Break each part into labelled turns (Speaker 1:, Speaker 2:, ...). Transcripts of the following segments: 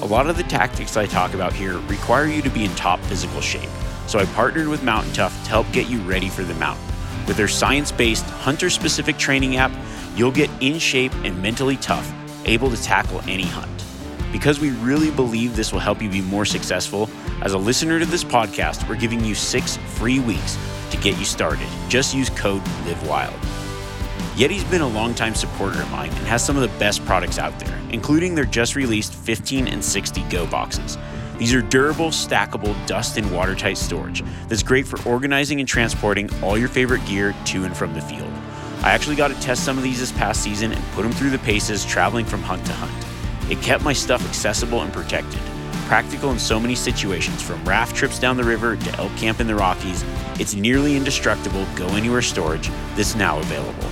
Speaker 1: A lot of the tactics I talk about here require you to be in top physical shape, so I partnered with Mountain Tough to help get you ready for the mountain. With their science based, hunter specific training app, you'll get in shape and mentally tough, able to tackle any hunt. Because we really believe this will help you be more successful, as a listener to this podcast, we're giving you six free weeks to get you started. Just use code LIVEWILD. Yeti's been a longtime supporter of mine and has some of the best products out there, including their just released 15 and 60 Go boxes. These are durable, stackable, dust and watertight storage that's great for organizing and transporting all your favorite gear to and from the field. I actually got to test some of these this past season and put them through the paces traveling from hunt to hunt. It kept my stuff accessible and protected. Practical in so many situations, from raft trips down the river to elk camp in the Rockies, it's nearly indestructible go anywhere storage that's now available.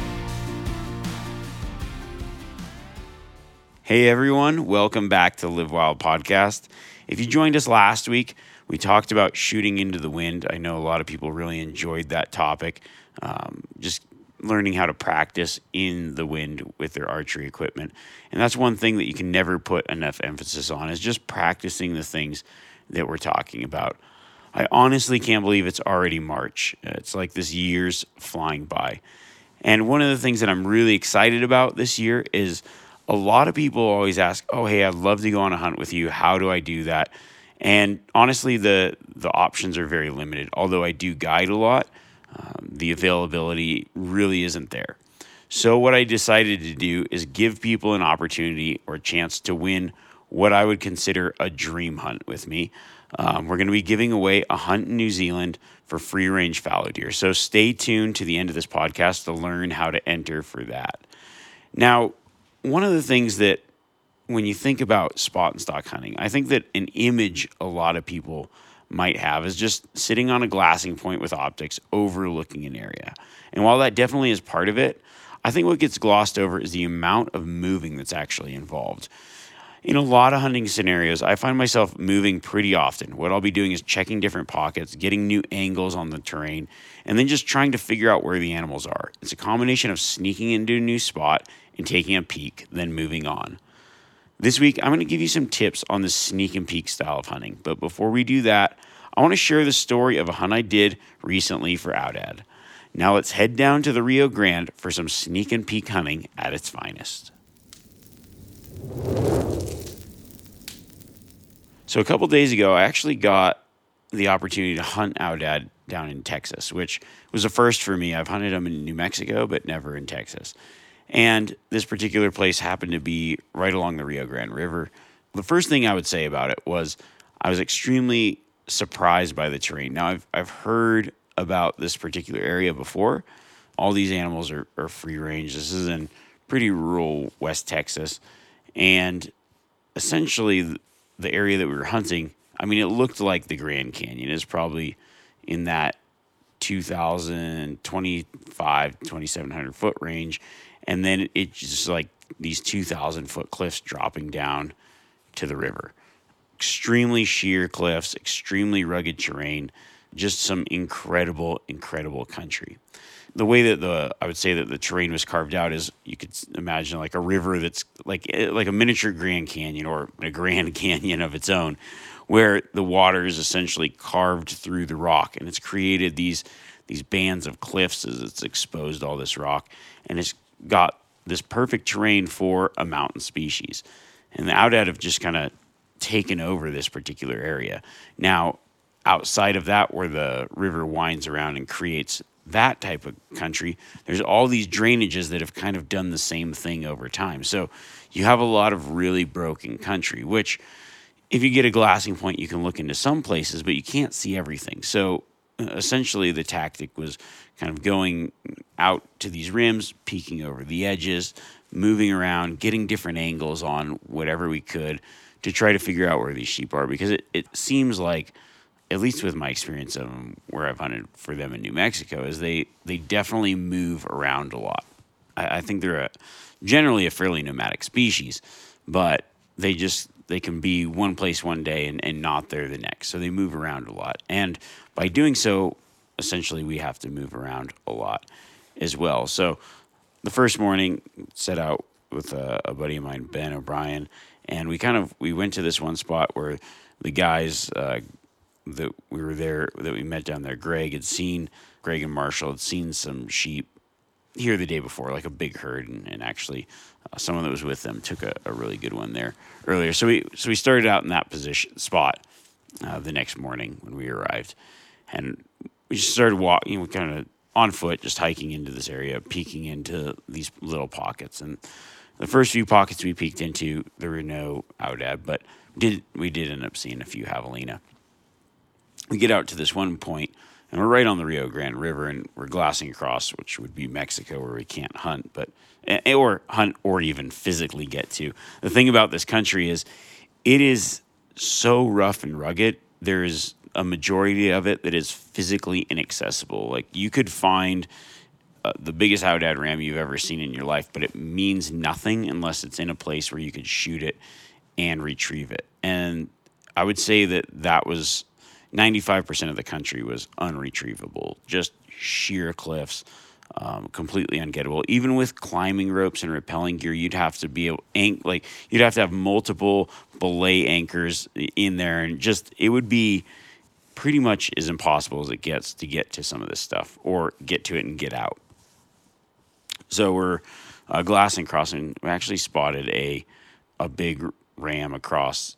Speaker 1: Hey everyone, welcome back to Live Wild Podcast. If you joined us last week, we talked about shooting into the wind. I know a lot of people really enjoyed that topic. Um, just learning how to practice in the wind with their archery equipment. And that's one thing that you can never put enough emphasis on is just practicing the things that we're talking about. I honestly can't believe it's already March. It's like this year's flying by. And one of the things that I'm really excited about this year is a lot of people always ask, "Oh, hey, I'd love to go on a hunt with you. How do I do that?" And honestly, the the options are very limited. Although I do guide a lot, um, the availability really isn't there. So what I decided to do is give people an opportunity or chance to win what I would consider a dream hunt with me. Um, we're going to be giving away a hunt in New Zealand for free range fallow deer. So stay tuned to the end of this podcast to learn how to enter for that. Now, one of the things that when you think about spot and stalk hunting, I think that an image a lot of people might have is just sitting on a glassing point with optics overlooking an area. And while that definitely is part of it, I think what gets glossed over is the amount of moving that's actually involved. In a lot of hunting scenarios, I find myself moving pretty often. What I'll be doing is checking different pockets, getting new angles on the terrain, and then just trying to figure out where the animals are. It's a combination of sneaking into a new spot and taking a peek, then moving on. This week, I'm going to give you some tips on the sneak and peek style of hunting. But before we do that, I want to share the story of a hunt I did recently for Aoudad. Now let's head down to the Rio Grande for some sneak and peek hunting at its finest. So, a couple days ago, I actually got the opportunity to hunt Aoudad down in Texas, which was a first for me. I've hunted them in New Mexico, but never in Texas. And this particular place happened to be right along the Rio Grande River. The first thing I would say about it was I was extremely surprised by the terrain. Now, I've, I've heard about this particular area before. All these animals are, are free range. This is in pretty rural West Texas. And essentially, the area that we were hunting, I mean, it looked like the Grand Canyon. It's probably in that 2,025, 2,700 foot range and then it's just like these 2,000 foot cliffs dropping down to the river. Extremely sheer cliffs, extremely rugged terrain, just some incredible, incredible country. The way that the I would say that the terrain was carved out is you could imagine like a river that's like eh, like a miniature Grand Canyon or a Grand Canyon of its own, where the water is essentially carved through the rock and it's created these these bands of cliffs as it's exposed all this rock and it's got this perfect terrain for a mountain species. And the Aoudad have just kind of taken over this particular area. Now, outside of that, where the river winds around and creates that type of country, there's all these drainages that have kind of done the same thing over time. So you have a lot of really broken country, which if you get a glassing point, you can look into some places, but you can't see everything. So uh, essentially, the tactic was kind of going out to these rims, peeking over the edges, moving around, getting different angles on whatever we could to try to figure out where these sheep are because it, it seems like at least with my experience of them where I've hunted for them in New Mexico is they they definitely move around a lot. I, I think they're a, generally a fairly nomadic species, but they just they can be one place one day and, and not there the next. So they move around a lot. And by doing so, essentially we have to move around a lot as well. So the first morning set out with a, a buddy of mine, Ben O'Brien, and we kind of we went to this one spot where the guys uh, that we were there that we met down there, Greg had seen Greg and Marshall had seen some sheep here the day before, like a big herd, and, and actually uh, someone that was with them took a, a, really good one there earlier. So we so we started out in that position spot uh, the next morning when we arrived, and we just started walking. You know, kind of on foot, just hiking into this area, peeking into these little pockets. And the first few pockets we peeked into, there were no aoudad, but did we did end up seeing a few javelina. We get out to this one point, and we're right on the Rio Grande River, and we're glassing across, which would be Mexico, where we can't hunt, but or hunt or even physically get to. The thing about this country is, it is so rough and rugged. There is a majority of it that is physically inaccessible. Like you could find uh, the biggest aoudad ram you've ever seen in your life, but it means nothing unless it's in a place where you could shoot it and retrieve it. And I would say that that was 95% of the country was unretrievable, just sheer cliffs. Um, completely ungettable. Even with climbing ropes and rappelling gear, you'd have to be able, like you'd have to have multiple belay anchors in there, and just it would be pretty much as impossible as it gets to get to some of this stuff or get to it and get out. So we're uh, glassing crossing. We actually spotted a a big ram across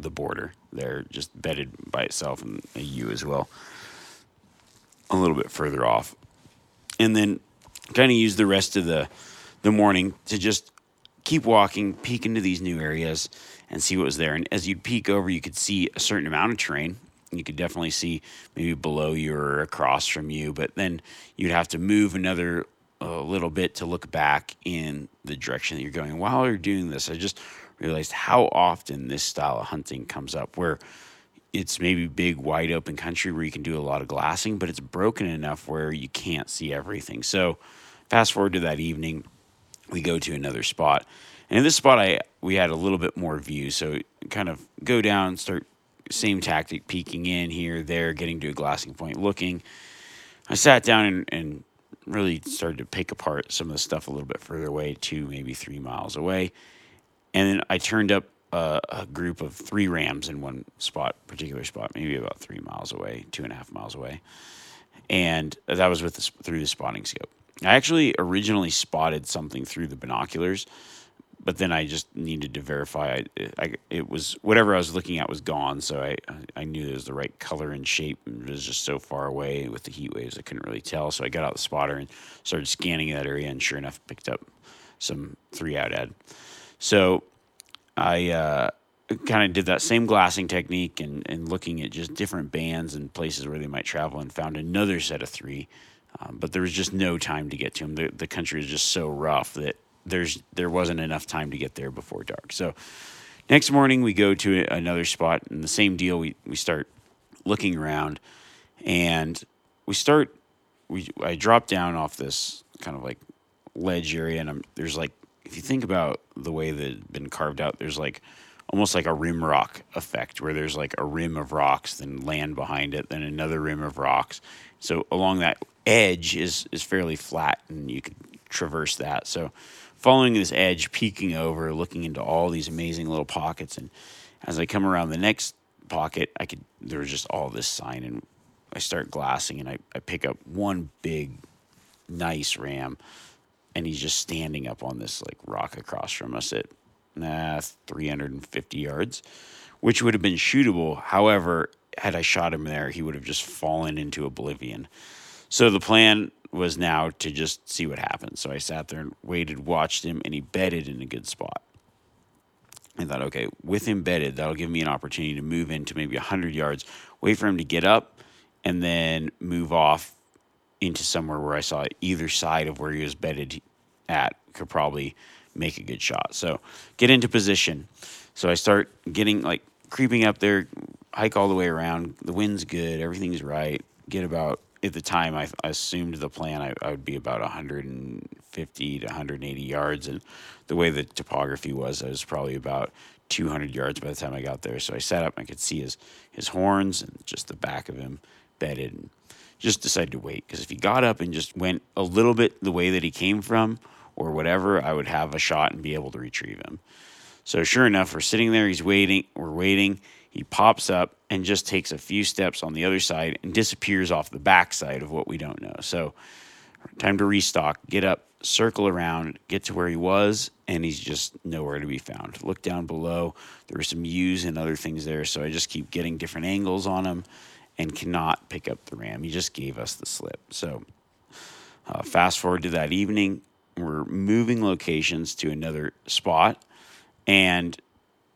Speaker 1: the border there, just bedded by itself, and a ewe as well, a little bit further off, and then kind of use the rest of the the morning to just keep walking, peek into these new areas, and see what was there. And as you'd peek over, you could see a certain amount of terrain you could definitely see maybe below you or across from you, but then you'd have to move another uh, little bit to look back in the direction that you're going. While you're doing this, I just realized how often this style of hunting comes up where it's maybe big, wide open country where you can do a lot of glassing, but it's broken enough where you can't see everything. So, fast forward to that evening, we go to another spot. And in this spot, I we had a little bit more view. So, kind of go down, start same tactic, peeking in here, there, getting to a glassing point, looking. I sat down and, and really started to pick apart some of the stuff a little bit further away, two, maybe three miles away. And then I turned up a, a group of three rams in one spot, particular spot, maybe about three miles away, two and a half miles away. And that was with the, through the spotting scope. I actually originally spotted something through the binoculars but then I just needed to verify. I, I, it was whatever I was looking at was gone, so I I knew it was the right color and shape. And it was just so far away with the heat waves, I couldn't really tell. So I got out the spotter and started scanning that area, and sure enough, picked up some three aoudad. So I uh, kind of did that same glassing technique and and looking at just different bands and places where they might travel, and found another set of three. Um, but there was just no time to get to them. The, the country is just so rough that there's there wasn't enough time to get there before dark. So next morning we go to another spot and the same deal. We we start looking around and we start we I drop down off this kind of like ledge area and I'm, there's like if you think about the way that it's been carved out, there's like almost like a rim rock effect where there's like a rim of rocks, then land behind it, then another rim of rocks. So along that edge is is fairly flat and you could traverse that. So following this edge, peeking over, looking into all these amazing little pockets. And as I come around the next pocket, I could there was just all this sign, and I start glassing, and I, I pick up one big, nice ram, and he's just standing up on this like rock across from us at nah 350 yards, which would have been shootable. However, had I shot him there, he would have just fallen into oblivion. So the plan was now to just see what happened. So I sat there and waited, watched him, and he bedded in a good spot. I thought, okay, with him bedded, that'll give me an opportunity to move into maybe 100 yards, wait for him to get up, and then move off into somewhere where I saw either side of where he was bedded at could probably make a good shot. So get into position. So I start getting like creeping up there, hike all the way around. The wind's good, everything's right. Get about at the time I, I assumed the plan I, I, would be about 150 to 180 yards, and the way the topography was, I was probably about 200 yards by the time I got there. So I sat up and I could see his his horns and just the back of him bedded, and just decided to wait because if he got up and just went a little bit the way that he came from or whatever, I would have a shot and be able to retrieve him. So sure enough, we're sitting there. He's waiting. We're waiting. He pops up and just takes a few steps on the other side and disappears off the backside of what we don't know. So, time to restock, get up, circle around, get to where he was, and he's just nowhere to be found. Look down below. There were some ewes and other things there, so I just keep getting different angles on him and cannot pick up the ram. He just gave us the slip. So, uh, fast forward to that evening, we're moving locations to another spot, and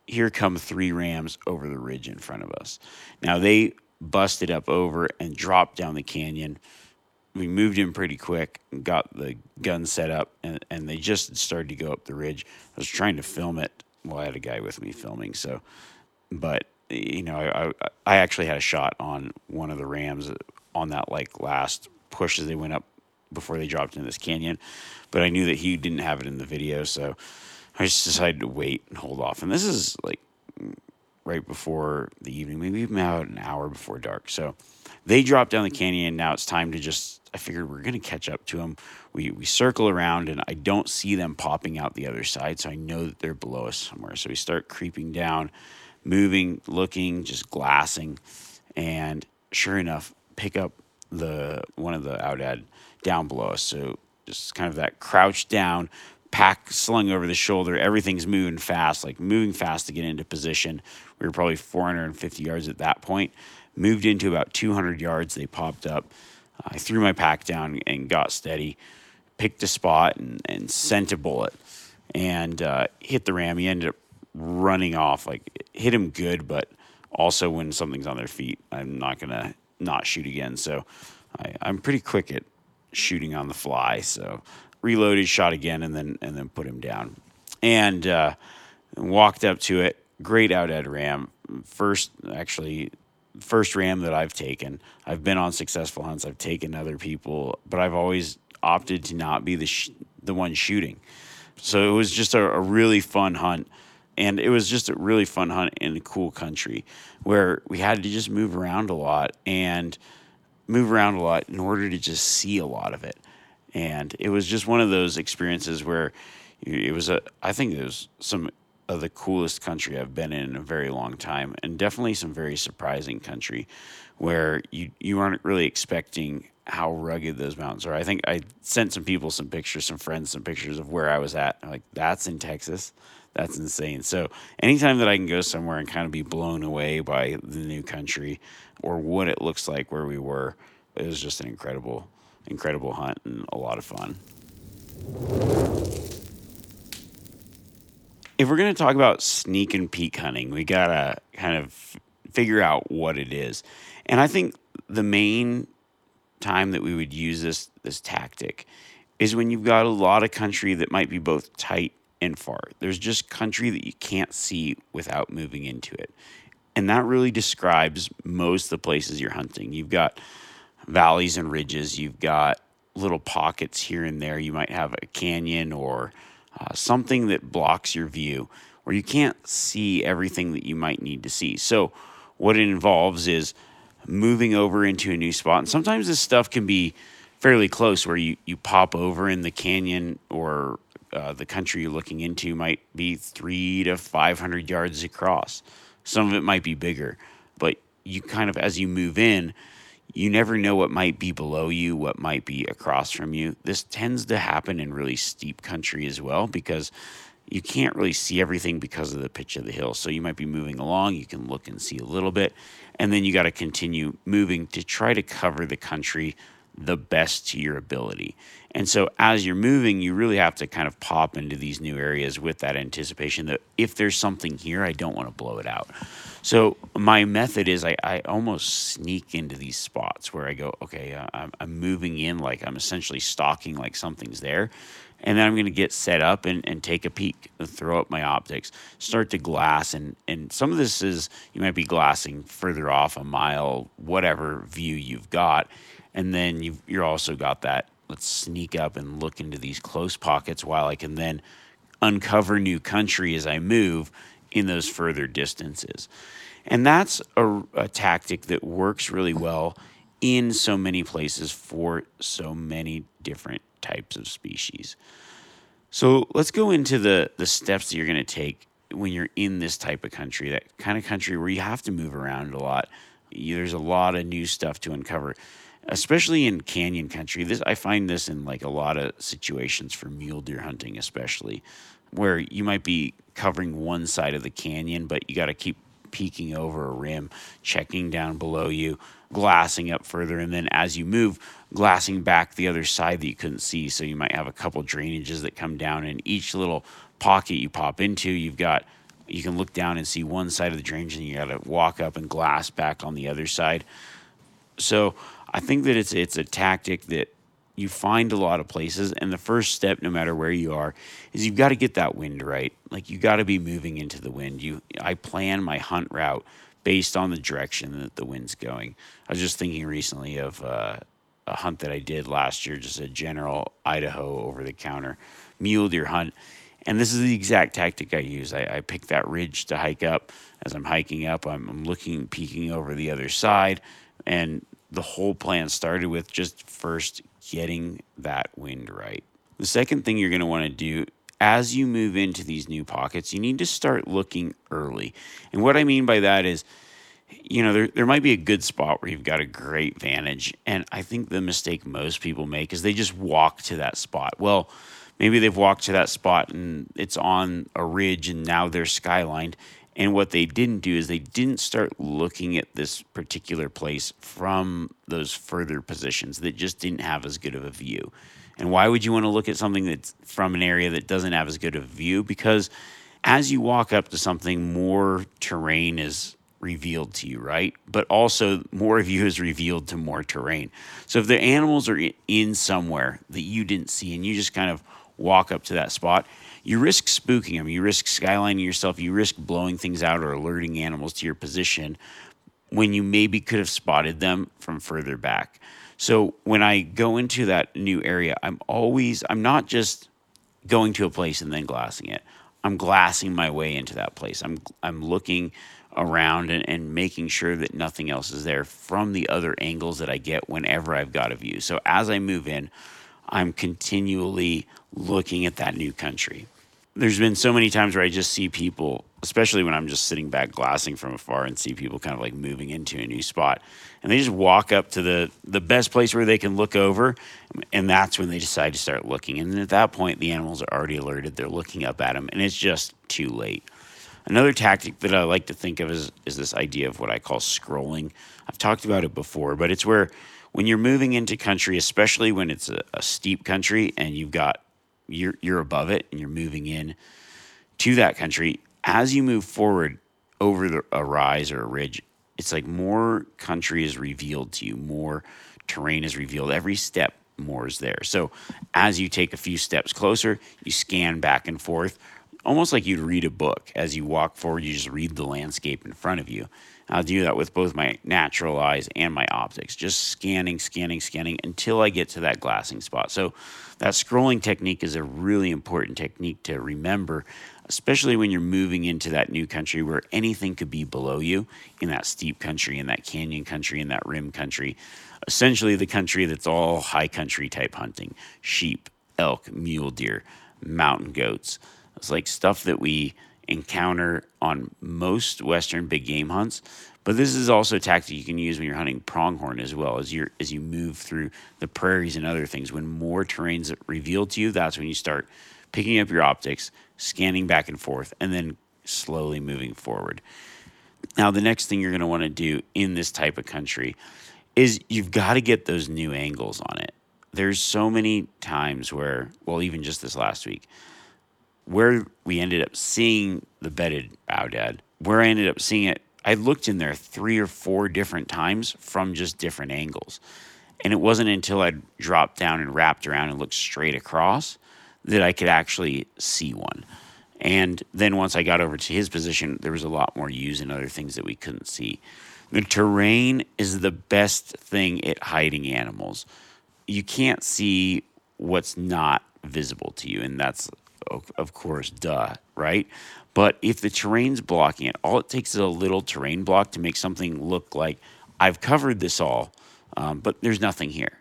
Speaker 1: here come three rams over the ridge in front of us. Now they busted up over and dropped down the canyon. We moved in pretty quick and got the gun set up, and, and they just started to go up the ridge. I was trying to film it. Well, I had a guy with me filming, so, but you know, I, I, I actually had a shot on one of the rams on that like last push as they went up before they dropped into this canyon, but I knew that he didn't have it in the video, so I just decided to wait and hold off. And this is like right before the evening, maybe even about an hour before dark. So they drop down the canyon. Now it's time to just. I figured we're gonna catch up to them. We we circle around, and I don't see them popping out the other side, so I know that they're below us somewhere. So we start creeping down, moving, looking, just glassing, and sure enough, pick up the one of the aoudad down below us. So just kind of that crouched down, pack slung over the shoulder. Everything's moving fast, like moving fast to get into position. We were probably 450 yards at that point. Moved into about 200 yards. They popped up. I threw my pack down and got steady, picked a spot and, and sent a bullet and uh, hit the ram. He ended up running off, like hit him good, but also when something's on their feet, I'm not going to not shoot again. So I, I'm pretty quick at shooting on the fly. So reloaded, shot again, and then and then put him down, and uh, walked up to it. Great aoudad ram. First, actually, first ram that I've taken. I've been on successful hunts. I've taken other people, but I've always opted to not be the sh- the one shooting. So it was just a, a really fun hunt and it was just a really fun hunt in a cool country where we had to just move around a lot and move around a lot in order to just see a lot of it. And it was just one of those experiences where it was a i think it was some of the coolest country i've been in in a very long time and definitely some very surprising country where you you aren't really expecting how rugged those mountains are. I think i sent some people some pictures some friends some pictures of where i was at. Like that's in texas that's insane so anytime that i can go somewhere and kind of be blown away by the new country or what it looks like where we were it was just an incredible incredible hunt and a lot of fun. If we're going to talk about sneak and peek hunting, we got to kind of figure out what it is. And I think the main time that we would use this this tactic is when you've got a lot of country that might be both tight and far. There's just country that you can't see without moving into it. And that really describes most of the places you're hunting. You've got valleys and ridges. You've got little pockets here and there. You might have a canyon or uh, something that blocks your view where you can't see everything that you might need to see. So, what it involves is moving over into a new spot. And sometimes this stuff can be fairly close where you, you pop over in the canyon or uh, the country you're looking into might be three to 500 yards across. Some of it might be bigger, but you kind of, as you move in, you never know what might be below you, what might be across from you. This tends to happen in really steep country as well because you can't really see everything because of the pitch of the hill. So you might be moving along, you can look and see a little bit, and then you got to continue moving to try to cover the country the best to your ability. And so as you're moving, you really have to kind of pop into these new areas with that anticipation that if there's something here, I don't want to blow it out. So my method is I, I almost sneak into these spots where I go, okay, uh, I'm, I'm moving in like I'm essentially stalking like something's there. And then I'm going to get set up and, and take a peek, throw up my optics, start to glass. And, and some of this is you might be glassing further off a mile, whatever view you've got. And then you've, you're also got that let's sneak up and look into these close pockets while I can then uncover new country as I move in those further distances. And that's a, a, tactic that works really well in so many places for so many different types of species. So let's go into the, the steps that you're going to take when you're in this type of country, that kind of country where you have to move around a lot. There's a lot of new stuff to uncover, especially in canyon country. This I find this in like a lot of situations for mule deer hunting, especially where you might be covering one side of the canyon, but you got to keep peeking over a rim, checking down below you, glassing up further, and then as you move, glassing back the other side that you couldn't see. So you might have a couple drainages that come down, and each little pocket you pop into, you've got you can look down and see one side of the drainage, and you got to walk up and glass back on the other side. So I think that it's it's a tactic that you find a lot of places and the first step no matter where you are is you've got to get that wind right. Like you got to be moving into the wind. You i plan my hunt route based on the direction that the wind's going. I was just thinking recently of uh, a hunt that i did last year just a general idaho over the counter mule deer hunt. And this is the exact tactic i use. I, I pick that ridge to hike up. As i'm hiking up I'm, I'm looking peeking over the other side and the whole plan started with just first getting that wind right. The second thing you're going to want to do as you move into these new pockets, you need to start looking early. And what I mean by that is, you know, there, there might be a good spot where you've got a great vantage. And I think the mistake most people make is they just walk to that spot. Well, maybe they've walked to that spot and it's on a ridge and now they're skylined and what they didn't do is they didn't start looking at this particular place from those further positions that just didn't have as good of a view. And why would you want to look at something that's from an area that doesn't have as good of a view? Because as you walk up to something, more terrain is revealed to you, right? But also more of you is revealed to more terrain. So if the animals are in somewhere that you didn't see and you just kind of walk up to that spot, you risk spooking them, you risk skylining yourself, you risk blowing things out or alerting animals to your position when you maybe could have spotted them from further back. So when I go into that new area, I'm always, I'm not just going to a place and then glassing it. I'm glassing my way into that place. I'm, I'm looking around and, and making sure that nothing else is there from the other angles that I get whenever I've got a view. So as I move in, I'm continually looking at that new country there's been so many times where I just see people, especially when I'm just sitting back glassing from afar and see people kind of like moving into a new spot. And they just walk up to the, the best place where they can look over. And that's when they decide to start looking. And at that point, the animals are already alerted. They're looking up at them, and it's just too late. Another tactic that I like to think of is, is this idea of what I call scrolling. I've talked about it before, but it's where when you're moving into country, especially when it's a, a steep country and you've got you're you're above it and you're moving in to that country as you move forward over the, a rise or a ridge it's like more country is revealed to you more terrain is revealed every step more is there so as you take a few steps closer you scan back and forth almost like you'd read a book as you walk forward you just read the landscape in front of you I'll do that with both my natural eyes and my optics, just scanning, scanning, scanning until I get to that glassing spot. So, that scrolling technique is a really important technique to remember, especially when you're moving into that new country where anything could be below you in that steep country, in that canyon country, in that rim country. Essentially, the country that's all high country type hunting sheep, elk, mule deer, mountain goats. It's like stuff that we encounter on most Western big game hunts. But this is also a tactic you can use when you're hunting pronghorn as well as you as you move through the prairies and other things. When more terrain's revealed to you, that's when you start picking up your optics, scanning back and forth, and then slowly moving forward. Now, the next thing you're going to want to do in this type of country is you've got to get those new angles on it. There's so many times where, well, even just this last week, where we ended up seeing the bedded baobab, where I ended up seeing it, I looked in there three or four different times from just different angles. And it wasn't until I dropped down and wrapped around and looked straight across that I could actually see one. And then once I got over to his position, there was a lot more ewes and other things that we couldn't see. The terrain is the best thing at hiding animals. You can't see what's not visible to you, and that's of course, duh, right? But if the terrain's blocking it, all it takes is a little terrain block to make something look like I've covered this all, um, but there's nothing here.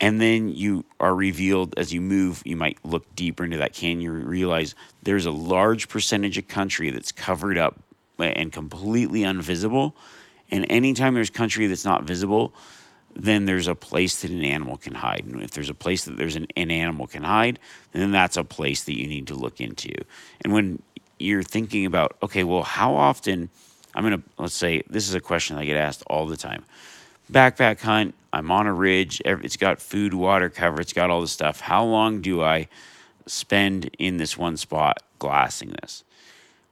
Speaker 1: And then you are revealed as you move, you might look deeper into that canyon, you realize there's a large percentage of country that's covered up and completely invisible. And anytime there's country that's not visible, then there's a place that an animal can hide. And if there's a place that there's an, an animal can hide, then that's a place that you need to look into. And when you're thinking about, okay, well, how often I'm going to, let's say, this is a question I get asked all the time. Backpack hunt, I'm on a ridge, it's got food, water cover, it's got all this stuff. How long do I spend in this one spot glassing this?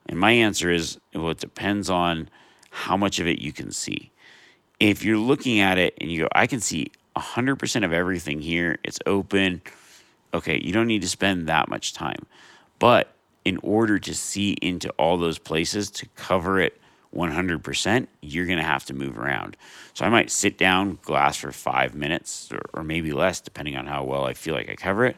Speaker 1: And my answer is, well, it depends on how much of it you can see if you're looking at it and you go, I can see 100% of everything here, it's open. Okay, you don't need to spend that much time. But in order to see into all those places to cover it 100%, you're going to have to move around. So I might sit down, glass for five minutes or, or, maybe less, depending on how well I feel like I cover it.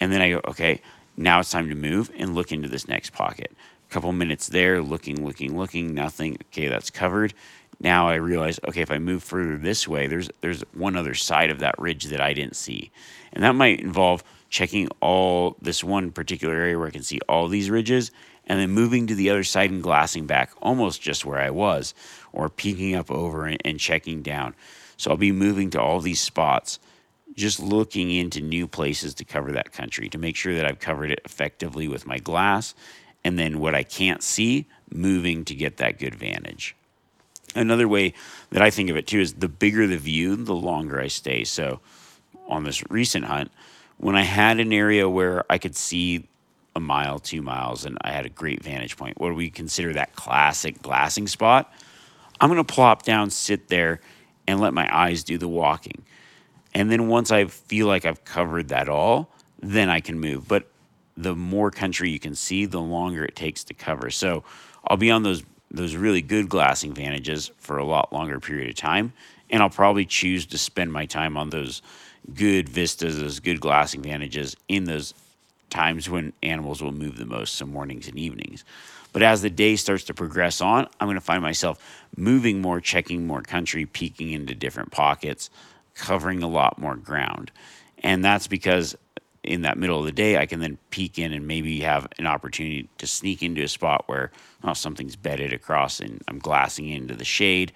Speaker 1: And then I go, okay, now it's time to move and look into this next pocket. A couple minutes there, looking, looking, looking, nothing. Okay, that's covered now I realize, okay, if I move further this way, there's there's one other side of that ridge that I didn't see, and that might involve checking all this one particular area where I can see all these ridges, and then moving to the other side and glassing back almost just where I was, or peeking up over and, and checking down. So I'll be moving to all these spots, just looking into new places to cover that country to make sure that I've covered it effectively with my glass, and then what I can't see, moving to get that good vantage. Another way that I think of it too is the bigger the view, the longer I stay. So on this recent hunt, when I had an area where I could see a mile, two miles, and I had a great vantage point, what we consider that classic glassing spot? I'm going to plop down, sit there, and let my eyes do the walking. And then once I feel like I've covered that all, then I can move. But the more country you can see, the longer it takes to cover. So I'll be on those those really good glassing vantages for a lot longer period of time. And I'll probably choose to spend my time on those good vistas, those good glassing vantages in those times when animals will move the most, so mornings and evenings. But as the day starts to progress on, I'm going to find myself moving more, checking more country, peeking into different pockets, covering a lot more ground. And that's because in that middle of the day, I can then peek in and maybe have an opportunity to sneak into a spot where oh, something's bedded across and I'm glassing into the shade.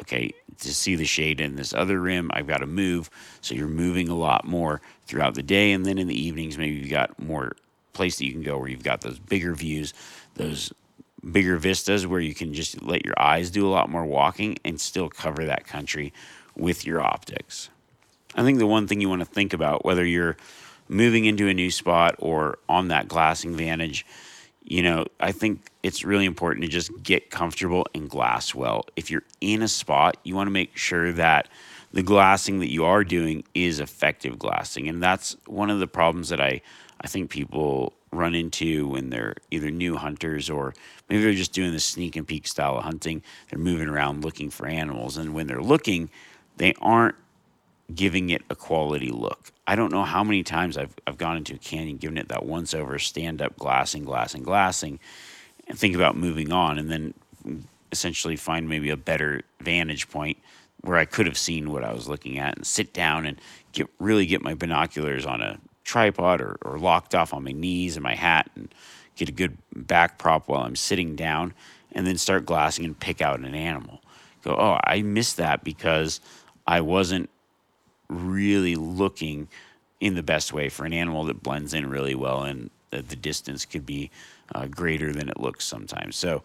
Speaker 1: Okay, to see the shade in this other rim, I've got to move. So you're moving a lot more throughout the day. And then in the evenings, maybe you've got more place that you can go where you've got those bigger views, those bigger vistas where you can just let your eyes do a lot more walking and still cover that country with your optics. I think the one thing you want to think about, whether you're moving into a new spot or on that glassing vantage, you know, I think it's really important to just get comfortable and glass well. If you're in a spot, you want to make sure that the glassing that you are doing is effective glassing. And that's one of the problems that I, I think people run into when they're either new hunters or maybe they're just doing the sneak and peek style of hunting. They're moving around looking for animals. And when they're looking, they aren't giving it a quality look. I don't know how many times I've, I've gone into a canyon, given it that once over, stand up, glassing, glassing, glassing, and think about moving on, and then essentially find maybe a better vantage point where I could have seen what I was looking at and sit down and get really get my binoculars on a tripod or, or locked off on my knees and my hat and get a good back prop while I'm sitting down and then start glassing and pick out an animal. Go, oh, I missed that because I wasn't really looking in the best way for an animal that blends in really well and the distance could be uh, greater than it looks sometimes. So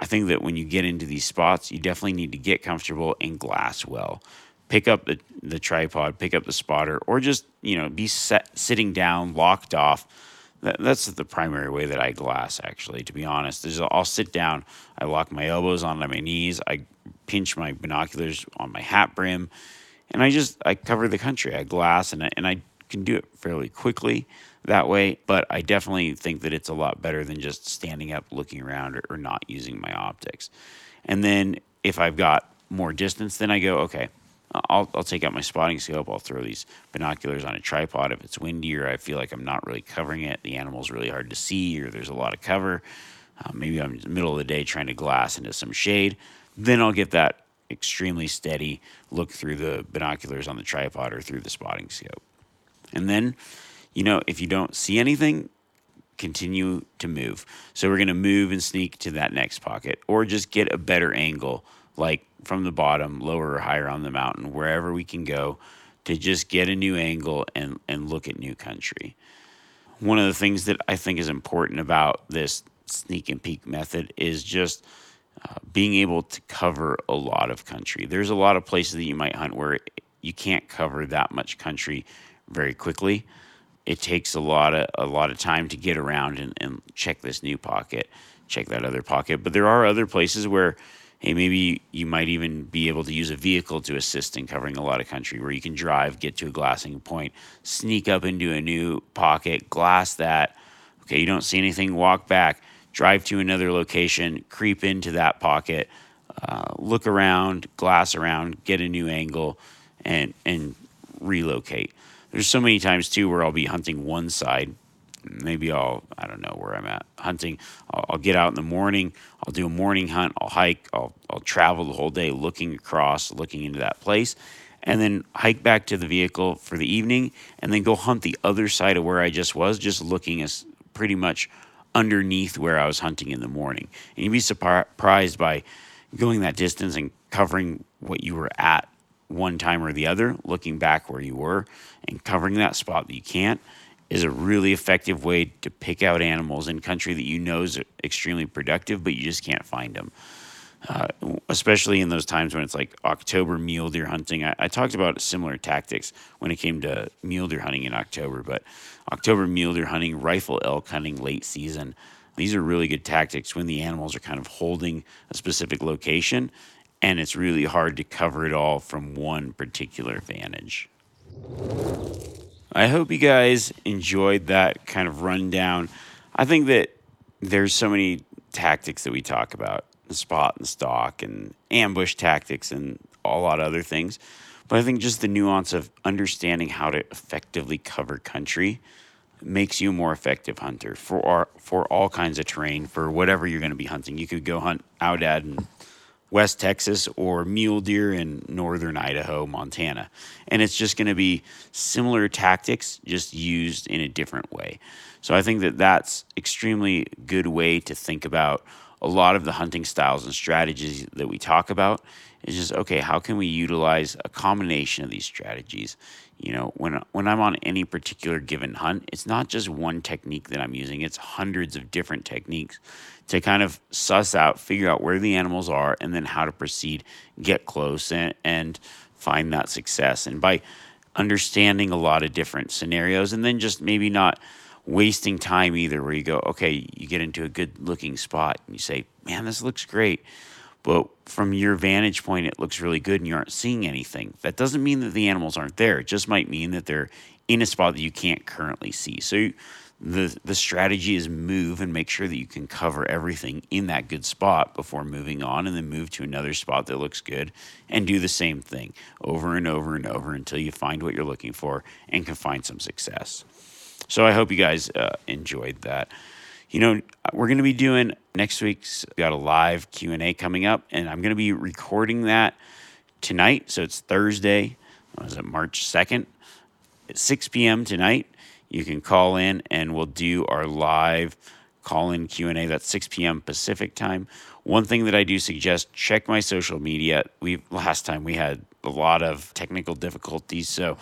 Speaker 1: I think that when you get into these spots, you definitely need to get comfortable and glass well. Pick up the, the tripod, pick up the spotter, or just you know be set, sitting down, locked off. That, that's the primary way that I glass. Actually, to be honest, is I'll sit down, I lock my elbows onto my knees, I pinch my binoculars on my hat brim, and I just I cover the country. I glass and I, and I can do it fairly quickly that way. But I definitely think that it's a lot better than just standing up, looking around, or, or not using my optics. And then if I've got more distance, then I go, okay, I'll, I'll take out my spotting scope. I'll throw these binoculars on a tripod. If it's windy or I feel like I'm not really covering it, the animal's really hard to see, or there's a lot of cover. Uh, maybe I'm in the middle of the day trying to glass into some shade. Then I'll get that extremely steady look through the binoculars on the tripod or through the spotting scope. And then you know, if you don't see anything, continue to move. So we're going to move and sneak to that next pocket or just get a better angle, like from the bottom, lower or higher on the mountain, wherever we can go to just get a new angle and, and look at new country. One of the things that I think is important about this sneak and peek method is just being able to cover a lot of country. There's a lot of places that you might hunt where you can't cover that much country very quickly it takes a lot of a lot of time to get around and, and check this new pocket, check that other pocket. But there are other places where hey, maybe you might even be able to use a vehicle to assist in covering a lot of country where you can drive, get to a glassing point, sneak up into a new pocket, glass that. Okay, you don't see anything, walk back, drive to another location, creep into that pocket, uh, look around, glass around, get a new angle, and and relocate there's so many times too where I'll be hunting one side. Maybe I'll, I don't know where I'm at hunting. I'll, I'll, get out in the morning. I'll do a morning hunt. I'll hike. I'll, I'll travel the whole day looking across, looking into that place, and then hike back to the vehicle for the evening, and then go hunt the other side of where I just was, just looking as pretty much underneath where I was hunting in the morning. And you'd be surprised by going that distance and covering what you were at one time or the other, looking back where you were and covering that spot that you can't is a really effective way to pick out animals in country that you know is extremely productive, but you just can't find them. Uh, especially in those times when it's like October mule deer hunting. I, I, talked about similar tactics when it came to mule deer hunting in October, but October mule deer hunting, rifle elk hunting late season, these are really good tactics when the animals are kind of holding a specific location and it's really hard to cover it all from one particular vantage. I hope you guys enjoyed that kind of rundown. I think that there's so many tactics that we talk about the spot and stalk and ambush tactics and a lot of other things. But I think just the nuance of understanding how to effectively cover country makes you a more effective hunter for our, for all kinds of terrain for whatever you're going to be hunting. You could go hunt Aoudad and West Texas or mule deer in northern Idaho, Montana. And it's just going to be similar tactics, just used in a different way. So I think that that's extremely good way to think about a lot of the hunting styles and strategies that we talk about. Is just okay how can we utilize a combination of these strategies? You know when when i'm on any particular given hunt it's not just one technique that i'm using it's hundreds of different techniques to kind of suss out figure out where the animals are and then how to proceed get close and, and find that success. And by understanding a lot of different scenarios and then just maybe not wasting time either where you go okay you get into a good looking spot and you say man this looks great but from your vantage point, it looks really good and you aren't seeing anything. That doesn't mean that the animals aren't there. It just might mean that they're in a spot that you can't currently see. So the the strategy is move and make sure that you can cover everything in that good spot before moving on and then move to another spot that looks good and do the same thing over and over and over until you find what you're looking for and can find some success. So I hope you guys uh, enjoyed that you know, we're going to be doing next week's got a live Q&A coming up and I'm going to be recording that tonight. So it's Thursday, was it March 2nd at 6 p.m. tonight. You can call in and we'll do our live call in Q&A that's 6 p.m. Pacific time. One thing that I do suggest check my social media. We last time we had a lot of technical difficulties, so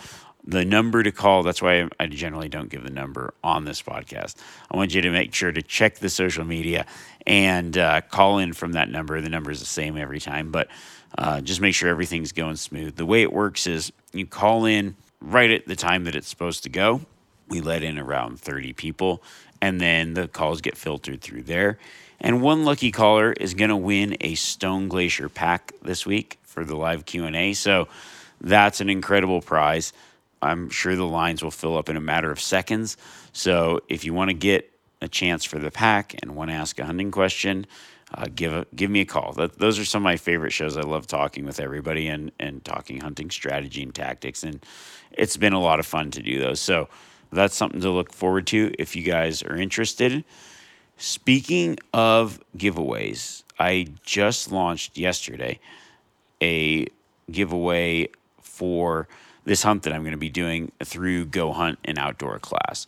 Speaker 1: The number to call, that's why I generally don't give the number on this podcast. I want you to make sure to check the social media and uh, call in from that number. The number is the same every time, but uh, just make sure everything's going smooth. The way it works is you call in right at the time that it's supposed to go. We let in around 30 people, and then the calls get filtered through there. And one lucky caller is going to win a Stone Glacier pack this week for the live Q&A. So that's an incredible prize. I'm sure the lines will fill up in a matter of seconds. So if you want to get a chance for the pack and want to ask a hunting question, uh, give a, give me a call. That, those are some of my favorite shows. I love talking with everybody and and talking hunting strategy and tactics, and it's been a lot of fun to do those. So that's something to look forward to if you guys are interested. Speaking of giveaways, I just launched yesterday a giveaway for this hunt that I'm going to be doing through Go Hunt and Outdoor class.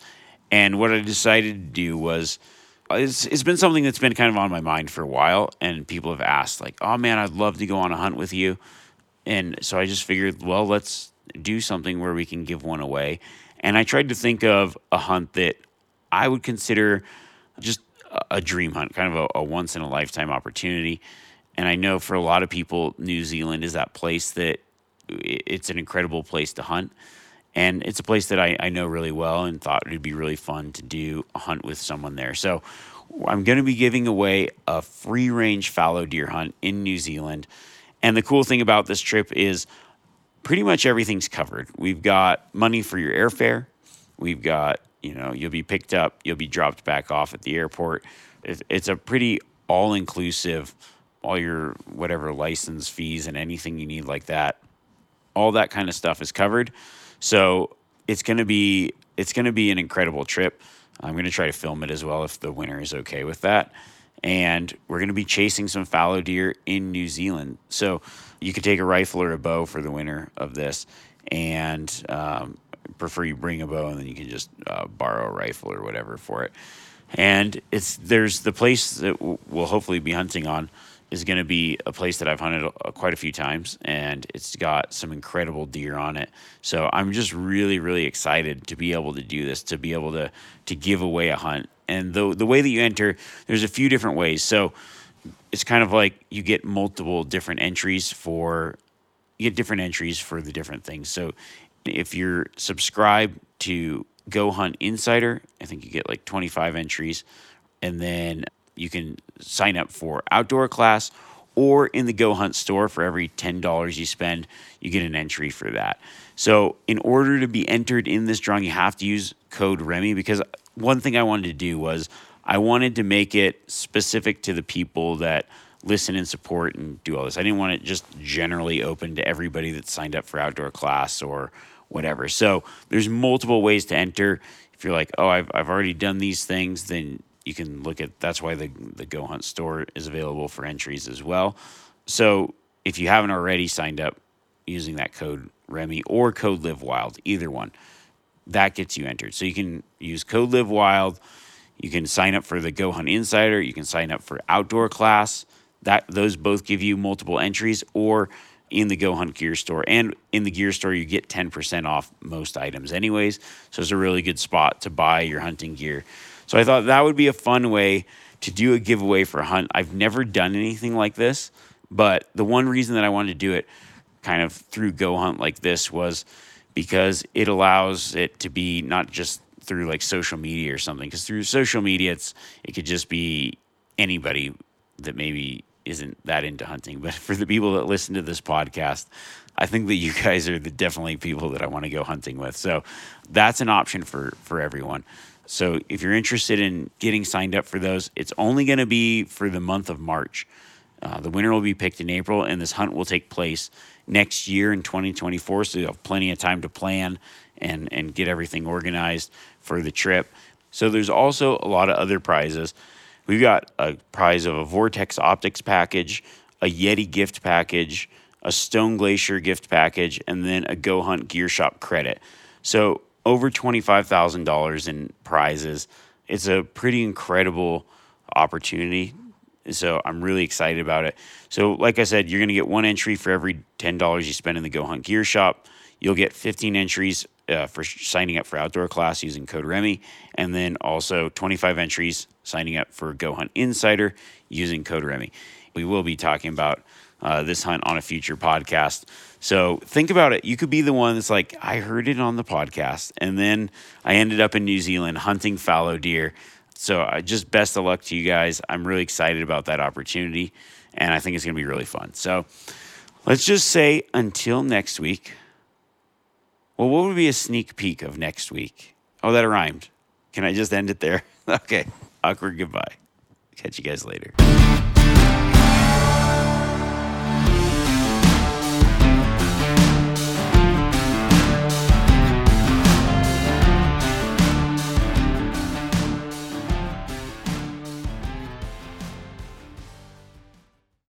Speaker 1: And what I decided to do was it's, it's been something that's been kind of on my mind for a while and people have asked like, "Oh man, I'd love to go on a hunt with you." And so I just figured, well, let's do something where we can give one away. And I tried to think of a hunt that I would consider just a dream hunt, kind of a, a once in a lifetime opportunity. And I know for a lot of people, New Zealand is that place that it's an incredible place to hunt. And it's a place that I, I know really well and thought it'd be really fun to do a hunt with someone there. So I'm going to be giving away a free range fallow deer hunt in New Zealand. And the cool thing about this trip is pretty much everything's covered. We've got money for your airfare. We've got, you know, you'll be picked up, you'll be dropped back off at the airport. It's a pretty all inclusive, all your whatever license fees and anything you need like that all that kind of stuff is covered. So it's gonna be it's gonna be an incredible trip. I'm gonna try to film it as well if the winner is okay with that. And we're gonna be chasing some fallow deer in New Zealand. So you could take a rifle or a bow for the winner of this, and um, prefer you bring a bow and then you can just uh, borrow a rifle or whatever for it. And it's there's the place that we'll hopefully be hunting on is going to be a place that I've hunted uh, quite a few times, and it's got some incredible deer on it. So I'm just really, really excited to be able to do this, to be able to to give away a hunt. And the the way that you enter, there's a few different ways. So it's kind of like you get multiple different entries for you get different entries for the different things. So if you're subscribed to Go Hunt Insider, I think you get like 25 entries, and then you can sign up for outdoor class or in the Go Hunt store for every $10 you spend, you get an entry for that. So, in order to be entered in this drawing, you have to use code Remi because one thing I wanted to do was I wanted to make it specific to the people that listen and support and do all this. I didn't want it just generally open to everybody that signed up for outdoor class or whatever. So, there's multiple ways to enter. If you're like, "Oh, I've I've already done these things," then you can look at that's why the the Go Hunt store is available for entries as well. So if you haven't already signed up using that code Remi or code Live Wild, either one, that gets you entered. So you can use code Live Wild. You can sign up for the Go Hunt Insider. You can sign up for Outdoor Class. That those both give you multiple entries, or in the Go Hunt Gear Store. And in the gear store, you get 10% off most items, anyways. So it's a really good spot to buy your hunting gear. So I thought that would be a fun way to do a giveaway for a hunt. I've never done anything like this, but the one reason that I wanted to do it kind of through Go Hunt like this was because it allows it to be not just through like social media or something. Because through social media, it's it could just be anybody that maybe isn't that into hunting. But for the people that listen to this podcast, I think that you guys are the definitely people that I want to go hunting with. So that's an option for for everyone. So if you're interested in getting signed up for those, it's only going to be for the month of March. Uh, the winner will be picked in April, and this hunt will take place next year in 2024. So you have plenty of time to plan and and get everything organized for the trip. So there's also a lot of other prizes. We've got a prize of a Vortex Optics package, a Yeti gift package, a Stone Glacier gift package, and then a Go Hunt Gear Shop credit. So over $25,000 in prizes. It's a pretty incredible opportunity. So I'm really excited about it. So, like I said, you're going to get one entry for every $10 you spend in the Go Hunt Gear Shop. You'll get 15 entries uh, for signing up for outdoor class using code Remi, and then also 25 entries signing up for Go Hunt Insider using code Remi. We will be talking about uh, this hunt on a future podcast. So think about it. You could be the one that's like, I heard it on the podcast, and then I ended up in New Zealand hunting fallow deer. So I just best of luck to you guys. I'm really excited about that opportunity, and I think it's going to be really fun. So let's just say until next week. Well, what would be a sneak peek of next week? Oh, that rhymed. Can I just end it there? okay. Awkward goodbye. Catch you guys later.